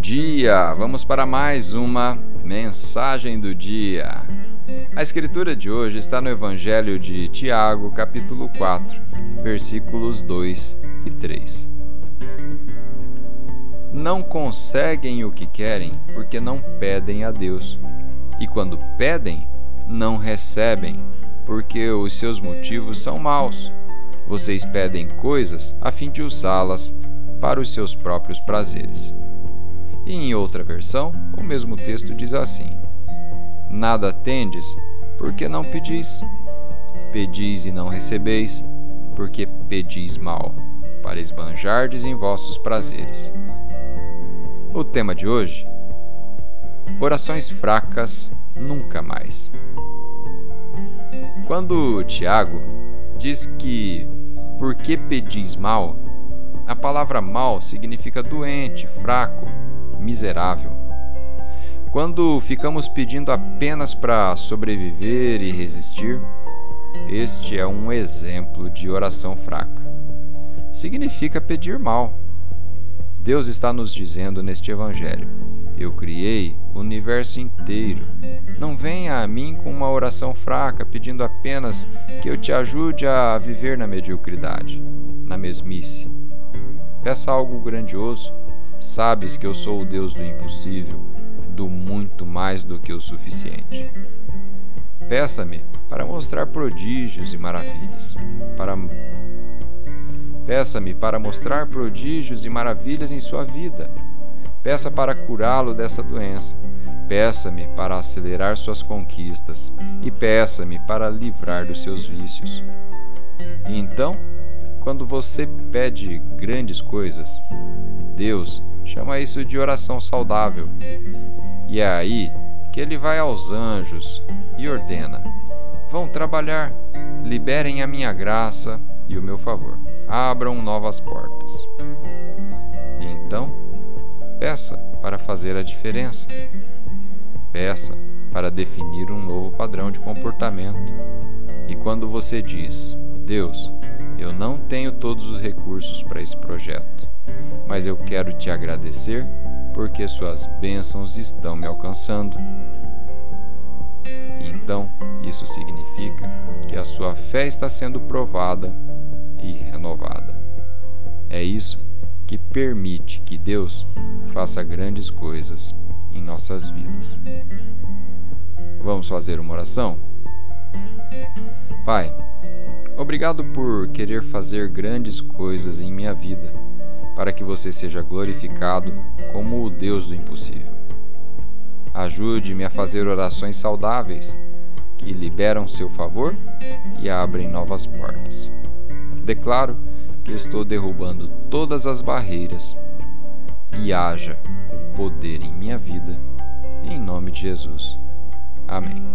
dia! Vamos para mais uma mensagem do dia. A escritura de hoje está no Evangelho de Tiago, capítulo 4, versículos 2 e 3. Não conseguem o que querem porque não pedem a Deus, e quando pedem, não recebem, porque os seus motivos são maus. Vocês pedem coisas a fim de usá-las para os seus próprios prazeres. E em outra versão, o mesmo texto diz assim: Nada tendes, porque não pedis. Pedis e não recebeis, porque pedis mal, para esbanjardes em vossos prazeres. O tema de hoje: Orações fracas nunca mais. Quando Tiago diz que porque pedis mal, a palavra mal significa doente, fraco, miserável. Quando ficamos pedindo apenas para sobreviver e resistir, este é um exemplo de oração fraca. Significa pedir mal. Deus está nos dizendo neste Evangelho: Eu criei o universo inteiro. Não venha a mim com uma oração fraca, pedindo apenas que eu te ajude a viver na mediocridade, na mesmice. Peça algo grandioso Sabes que eu sou o Deus do impossível, do muito mais do que o suficiente. Peça-me para mostrar prodígios e maravilhas, para Peça-me para mostrar prodígios e maravilhas em sua vida. Peça para curá-lo dessa doença. Peça-me para acelerar suas conquistas e peça-me para livrar dos seus vícios. E então, quando você pede grandes coisas, Deus chama isso de oração saudável. E é aí que ele vai aos anjos e ordena: Vão trabalhar, liberem a minha graça e o meu favor, abram novas portas. E então, peça para fazer a diferença. Peça para definir um novo padrão de comportamento. E quando você diz: Deus, eu não tenho todos os recursos para esse projeto, mas eu quero te agradecer porque suas bênçãos estão me alcançando. Então, isso significa que a sua fé está sendo provada e renovada. É isso que permite que Deus faça grandes coisas em nossas vidas. Vamos fazer uma oração? Pai, Obrigado por querer fazer grandes coisas em minha vida, para que você seja glorificado como o Deus do impossível. Ajude-me a fazer orações saudáveis que liberam seu favor e abrem novas portas. Declaro que estou derrubando todas as barreiras e haja com poder em minha vida, em nome de Jesus. Amém.